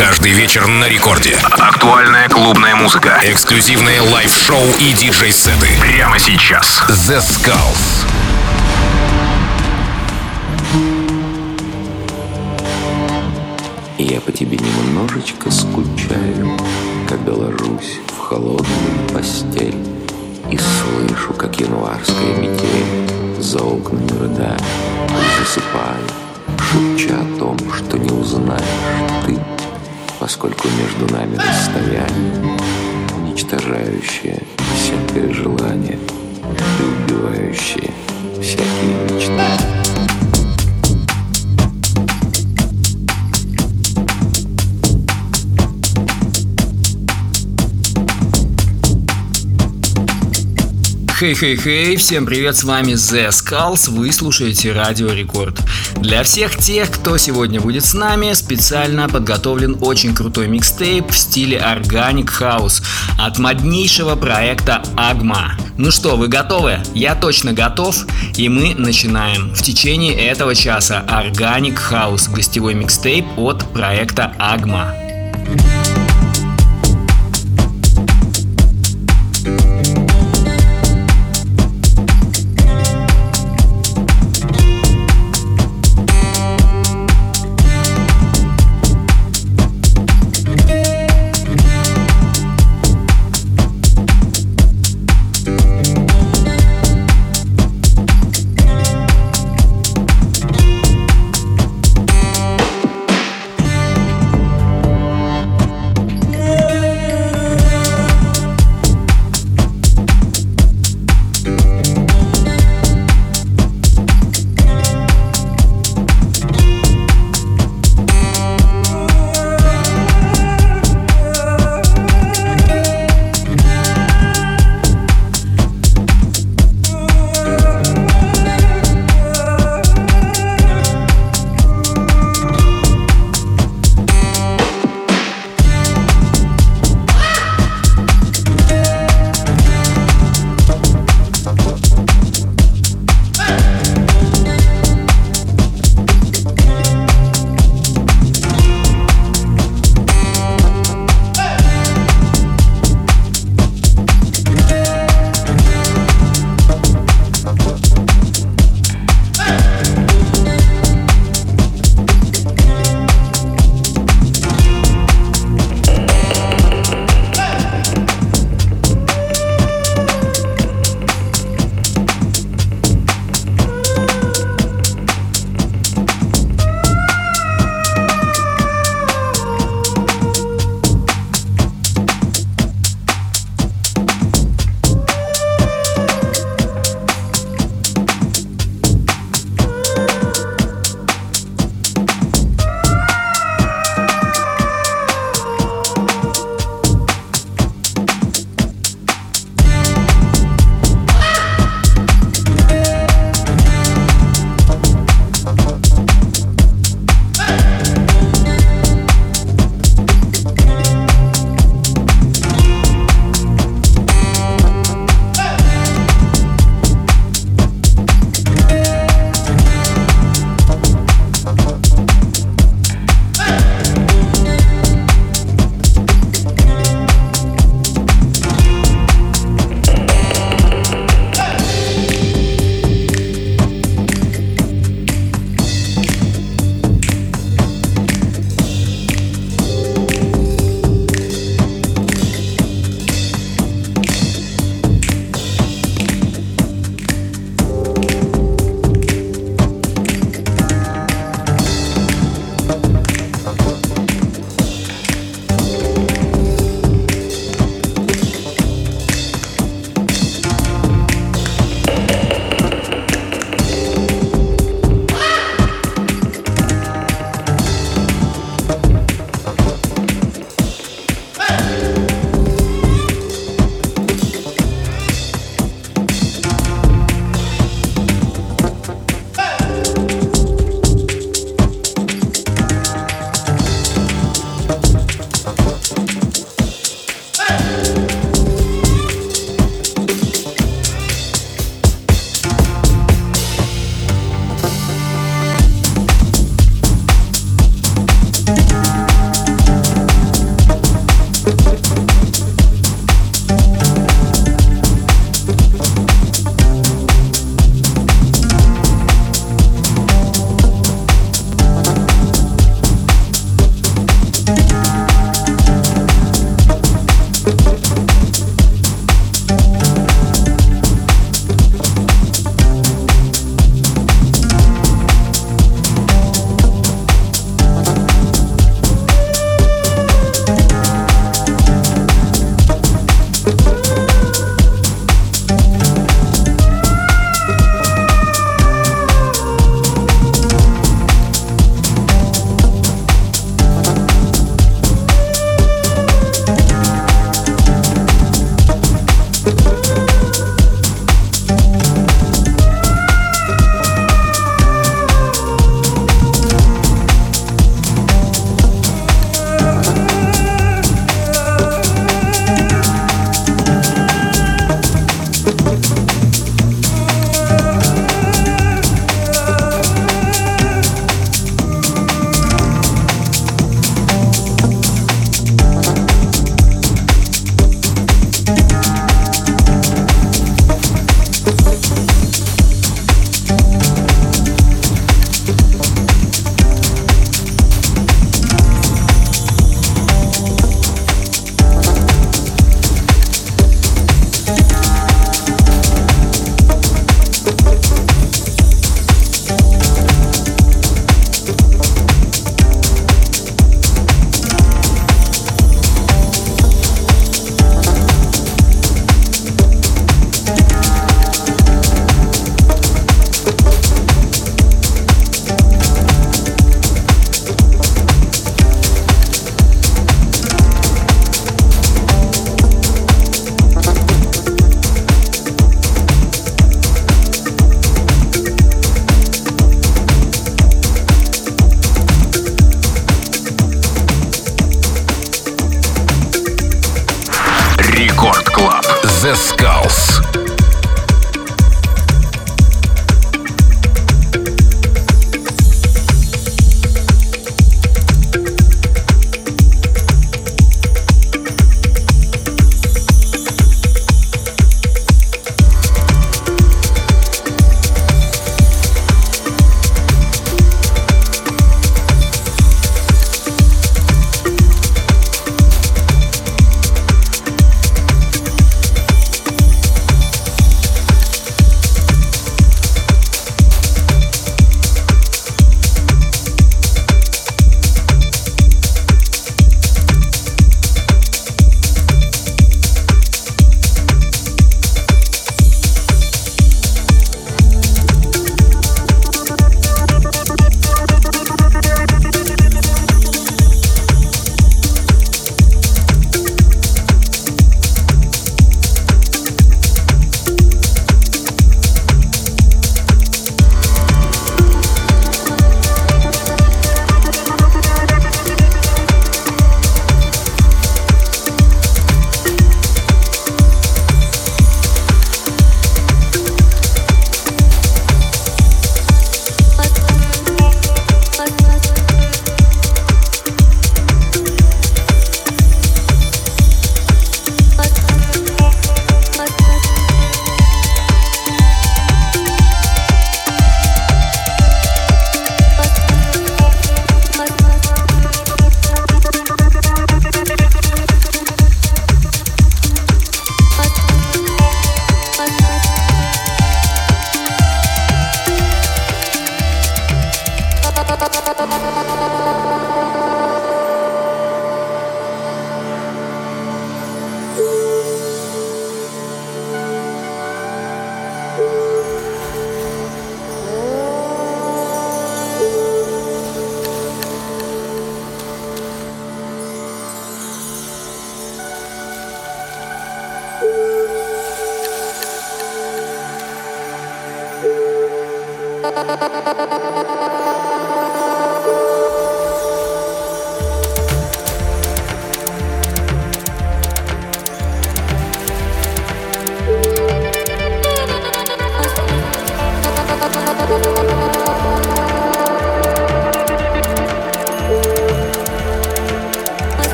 Каждый вечер на рекорде. Актуальная клубная музыка. Эксклюзивные live-шоу и диджей-сеты. Прямо сейчас. Zeskullz. Я по тебе немножечко скучаю, когда ложусь в холодную постель и слышу, как январская метель за окнами рыдает, засыпаю, шепча о том, что не узнаешь ты, поскольку между нами расстояние, уничтожающее всякое желание и убивающее всякие мечты. Хей-хей-хей, всем привет, с вами The Skulls, вы слушаете Радио Рекорд. Для всех тех, кто сегодня будет с нами, специально подготовлен очень крутой микстейп в стиле Organic House от моднейшего проекта Agma. Ну что, вы готовы? Я точно готов, и мы начинаем. В течение этого часа Organic House, гостевой микстейп от проекта Agma.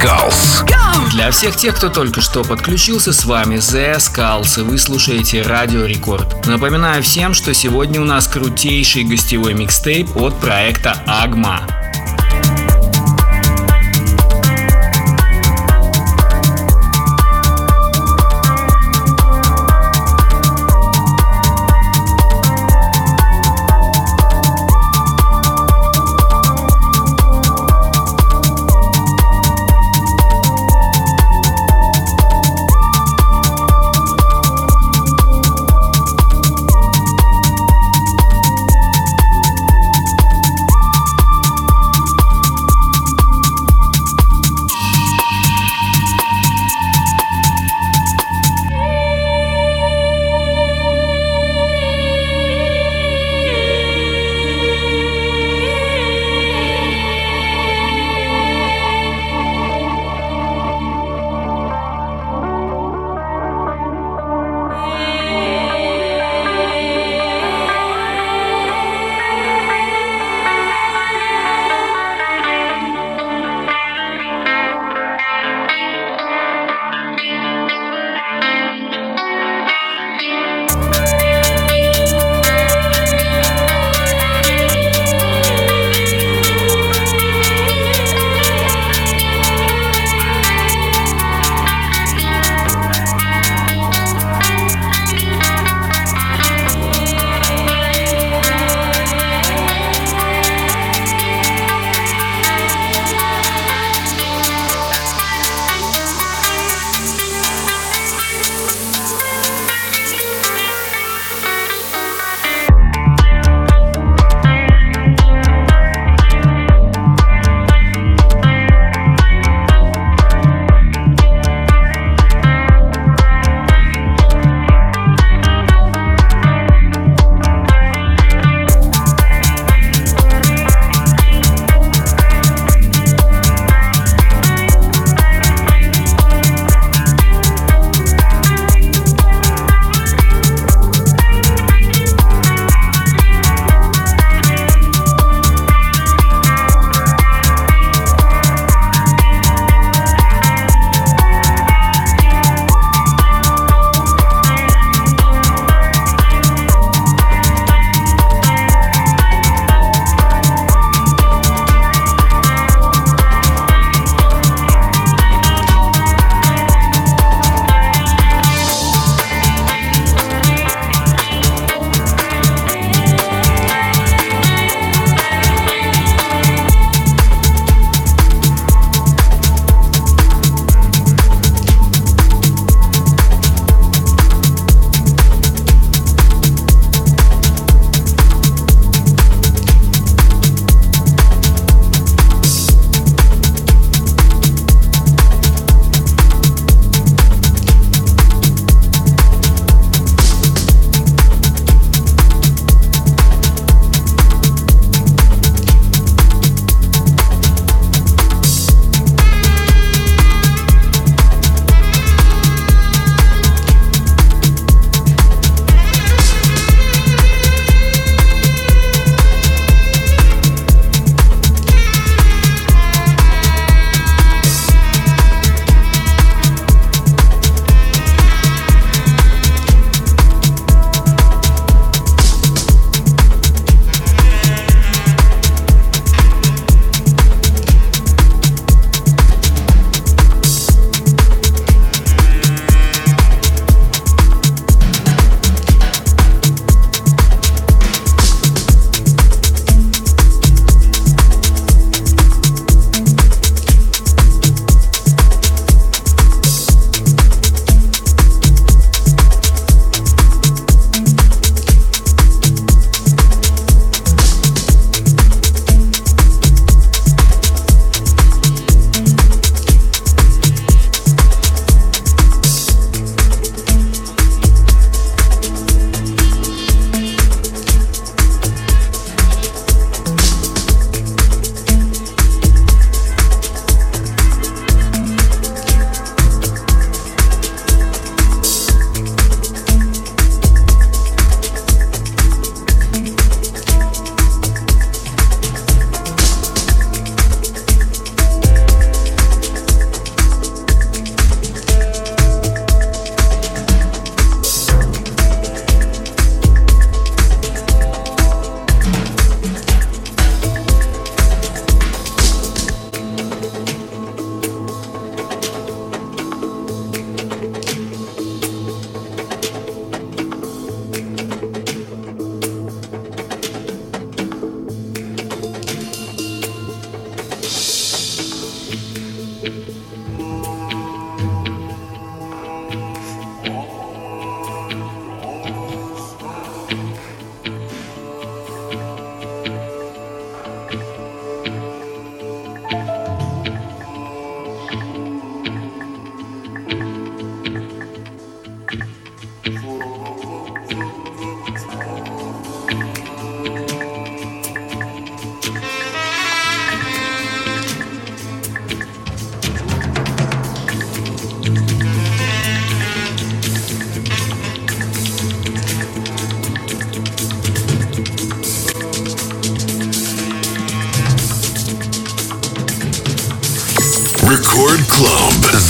Skulls. Для всех тех, кто только что подключился, с вами The Skulls, и вы слушаете Радио Рекорд. Напоминаю всем, что сегодня у нас крутейший гостевой микстейп от проекта Agma.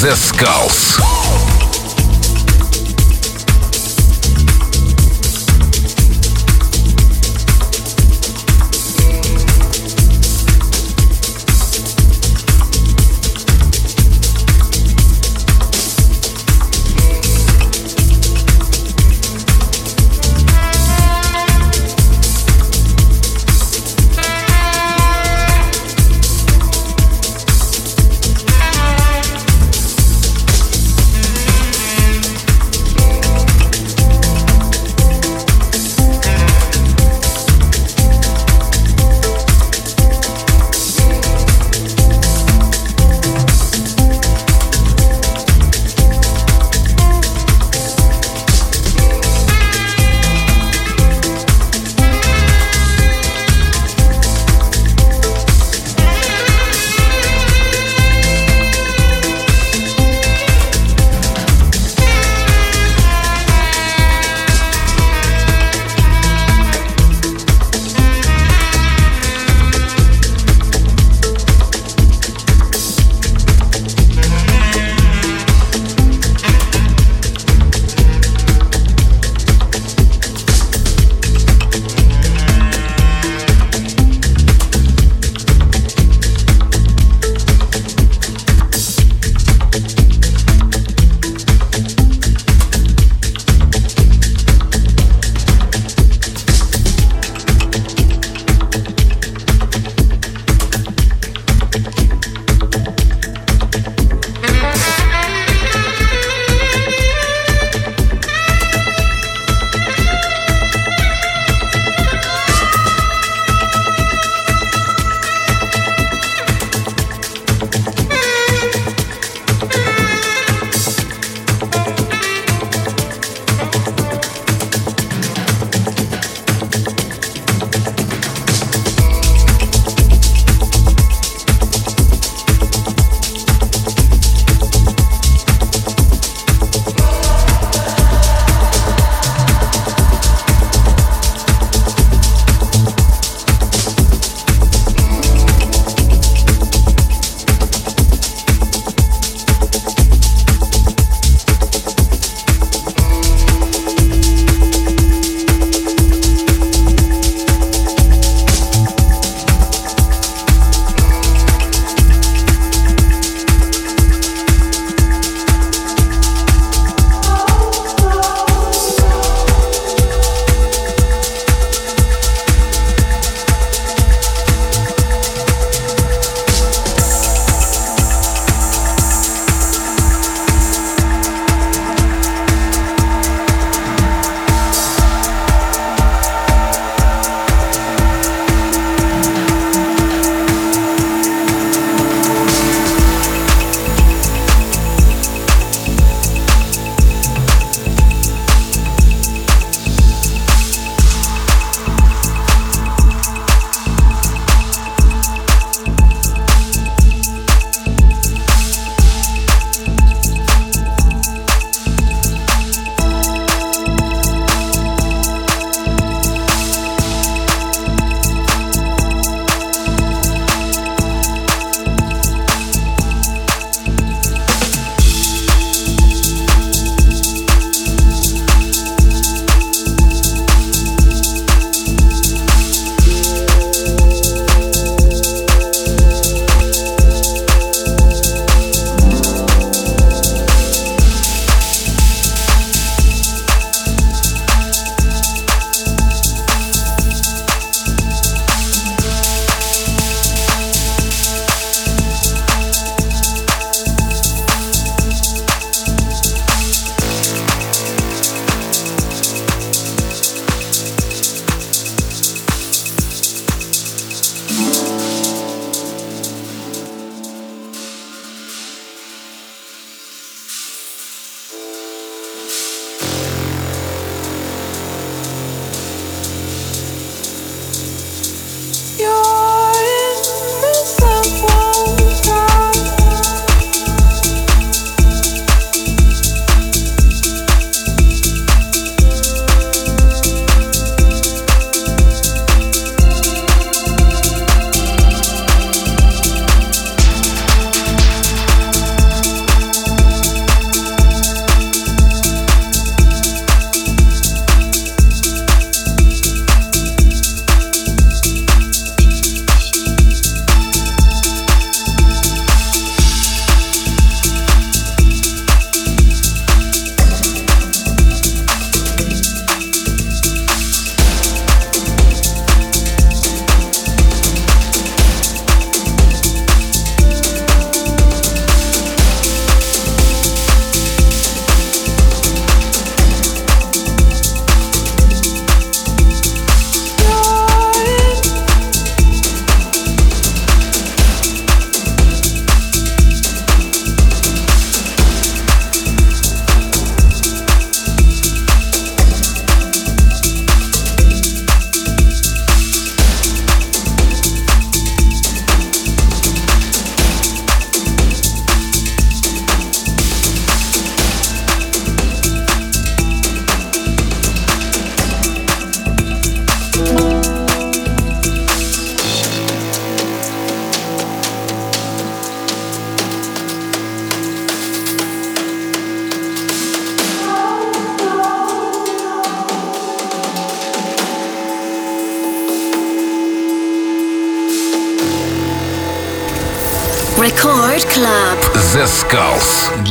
The Skulls.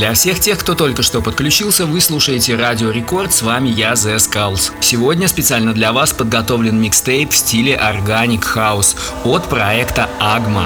Для всех тех, кто только что подключился, вы слушаете Радио Рекорд, с вами я, The Skulls. Сегодня специально для вас подготовлен микстейп в стиле Organic House от проекта Agma.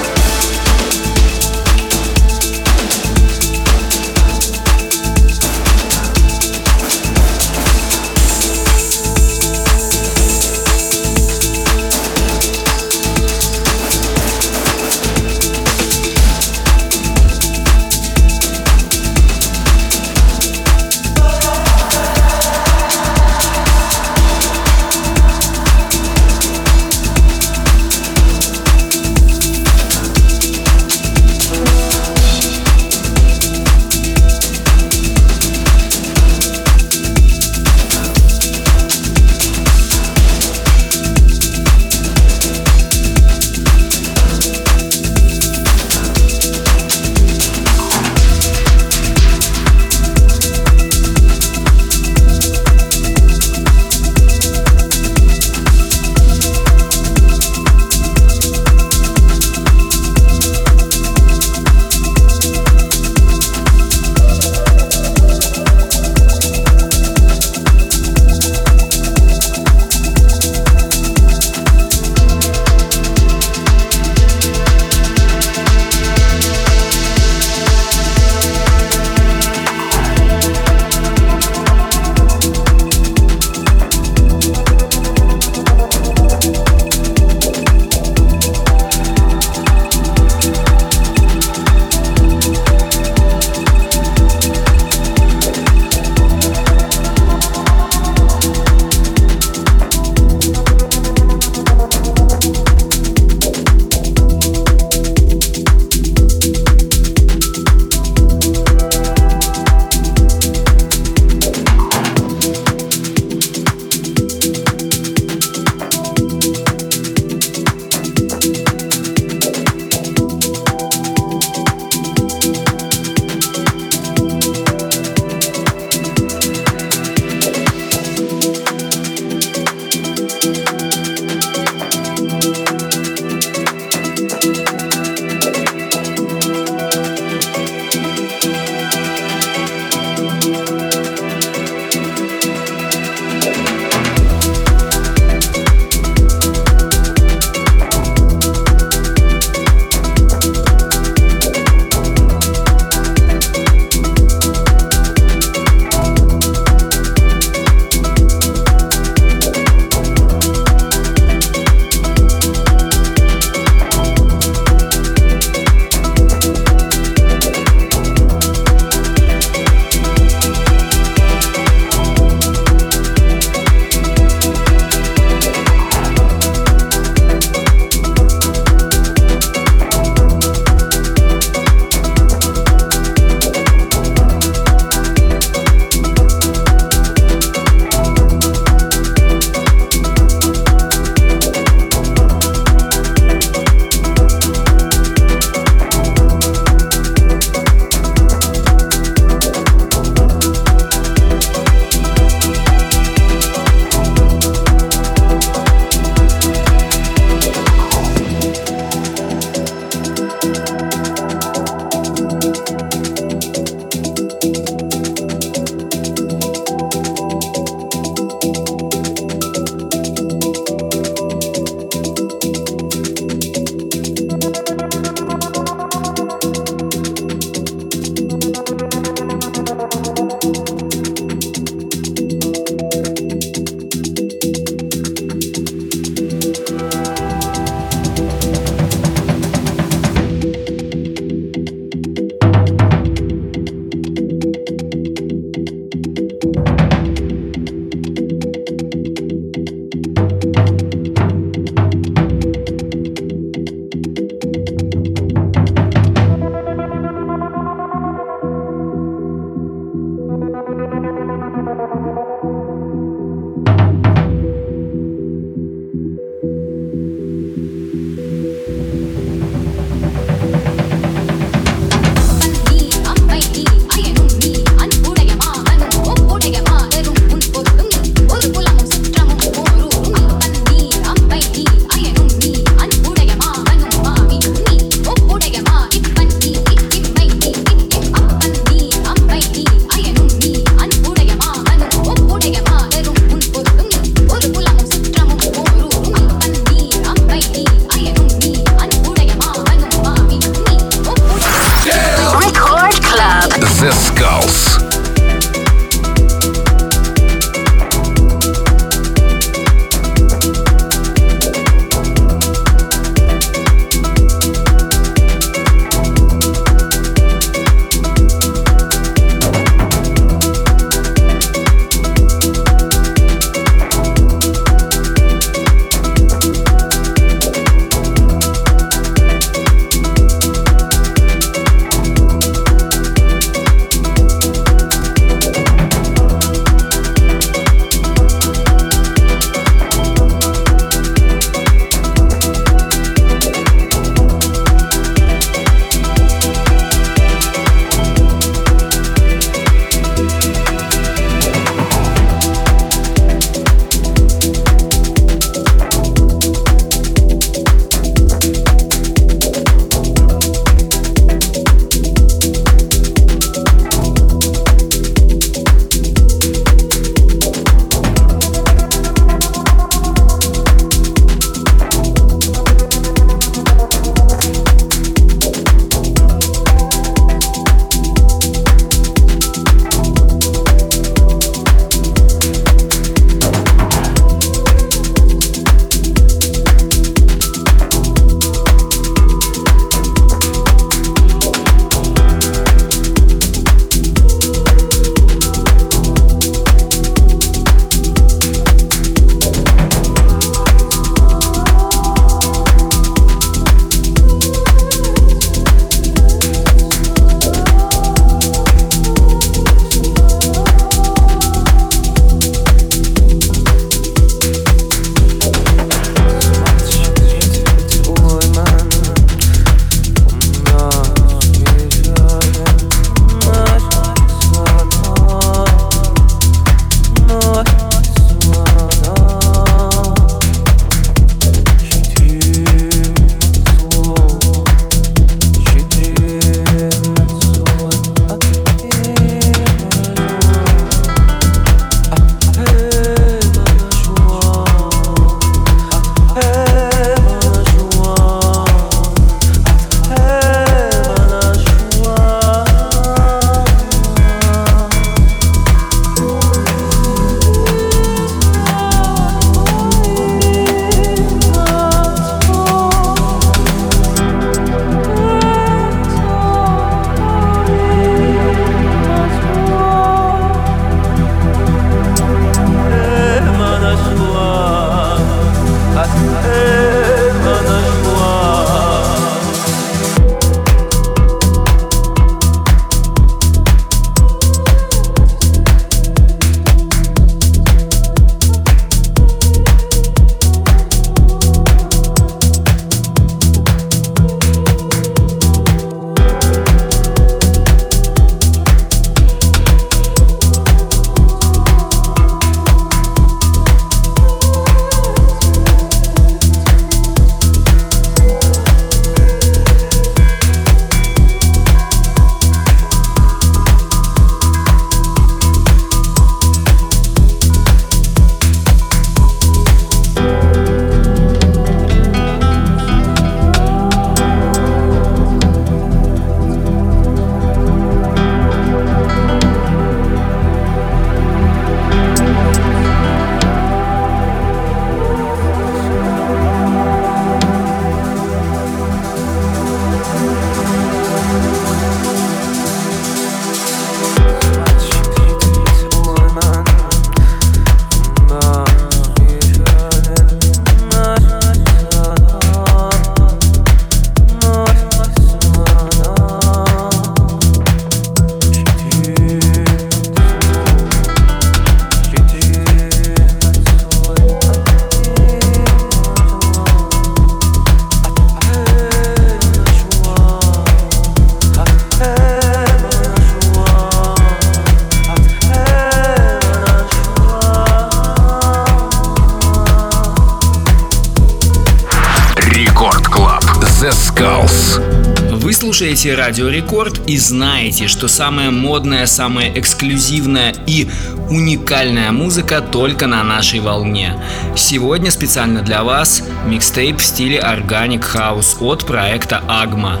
Слушаете Радио Рекорд и знаете, что самая модная, самая эксклюзивная и уникальная музыка только на нашей волне. Сегодня специально для вас микстейп в стиле Organic House от проекта Agma.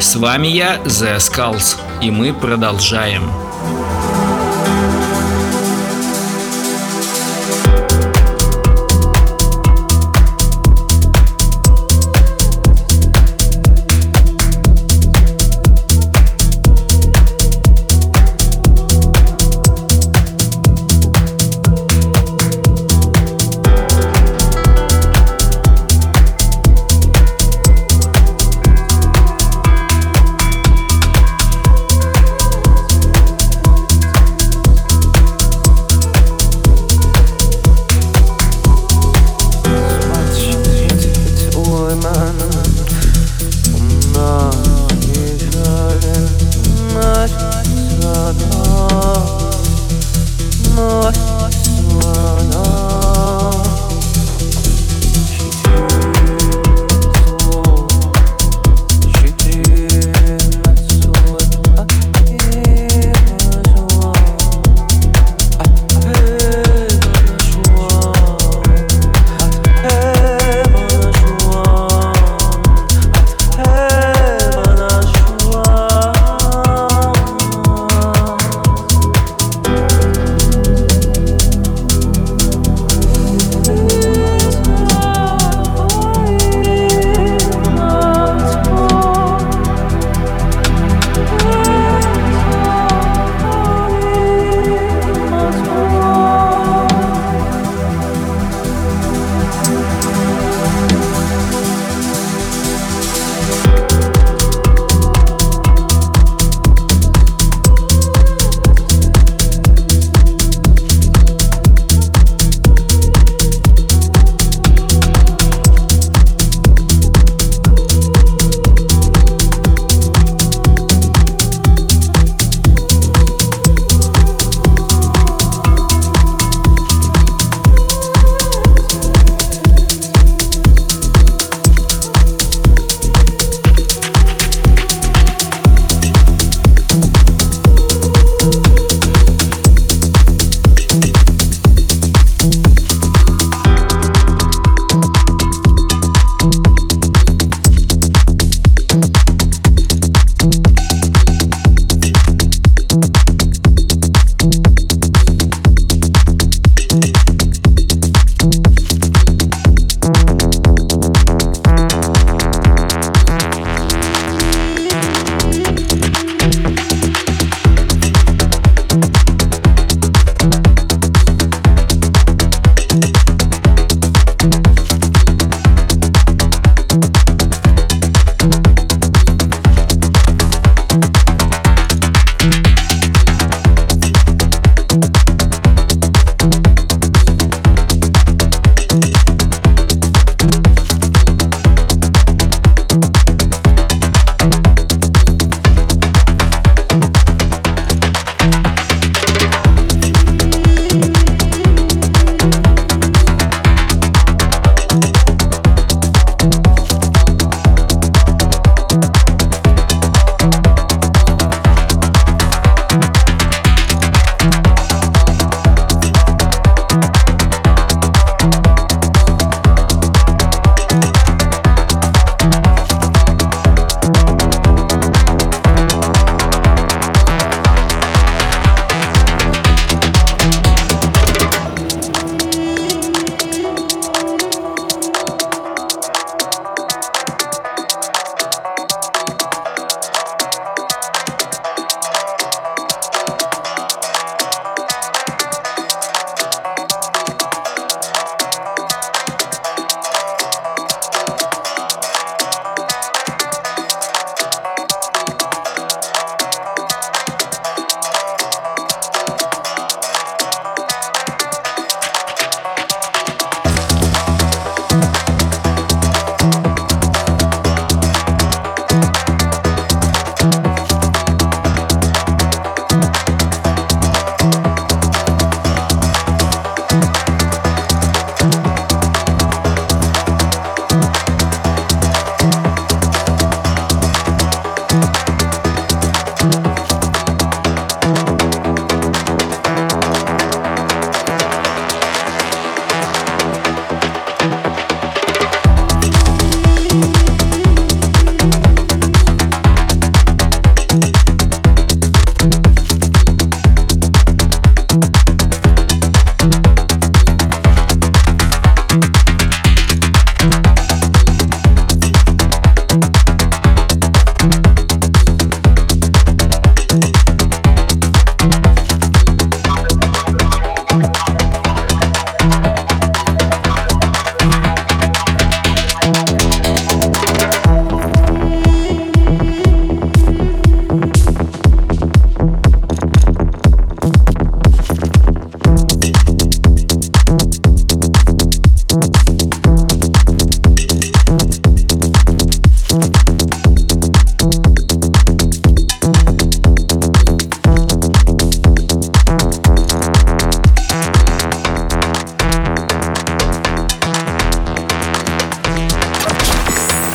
С вами я, The Skulls, и мы продолжаем.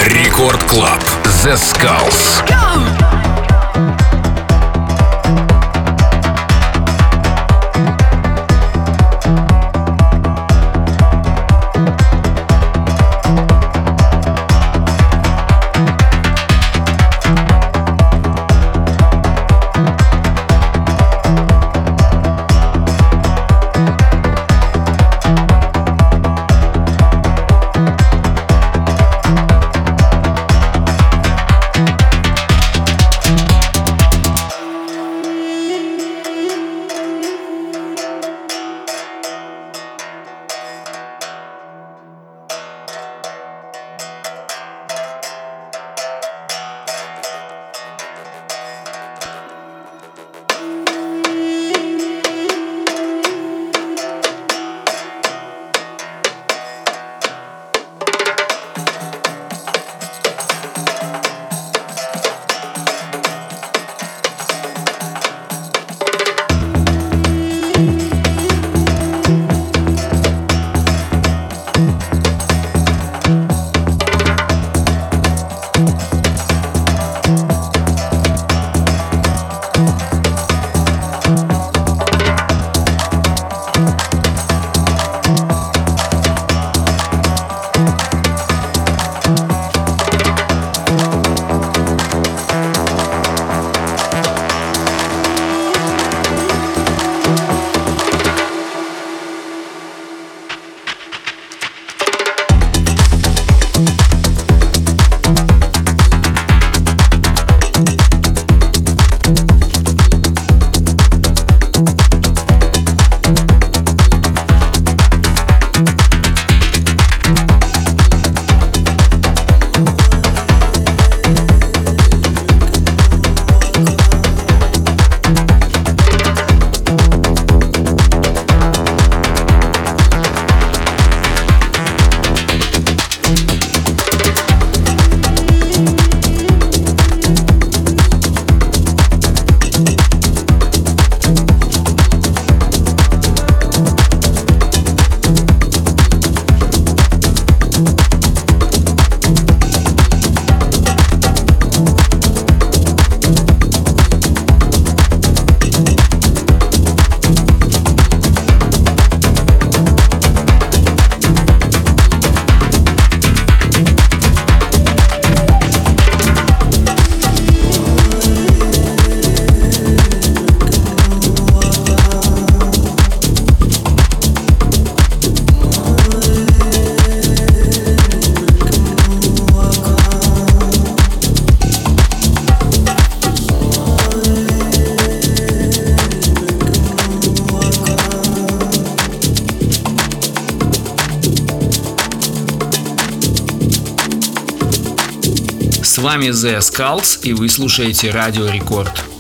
Рекорд Клаб. The Skulls. Go! Вами The Skulls и вы слушаете Радио Рекорд.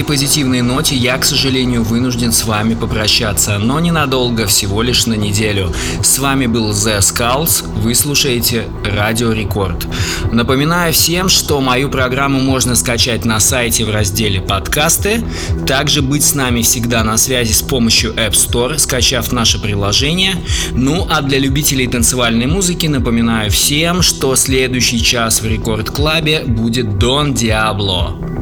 Этой позитивной ноте я, к сожалению, вынужден с вами попрощаться, но ненадолго, всего лишь на неделю. С вами был The Skulls, вы слушаете Радио Рекорд. Напоминаю всем, что мою программу можно скачать на сайте в разделе «Подкасты», также быть с нами всегда на связи с помощью App Store, скачав наше приложение. Ну а для любителей танцевальной музыки напоминаю всем, что следующий час в Рекорд Клабе будет Дон Диабло.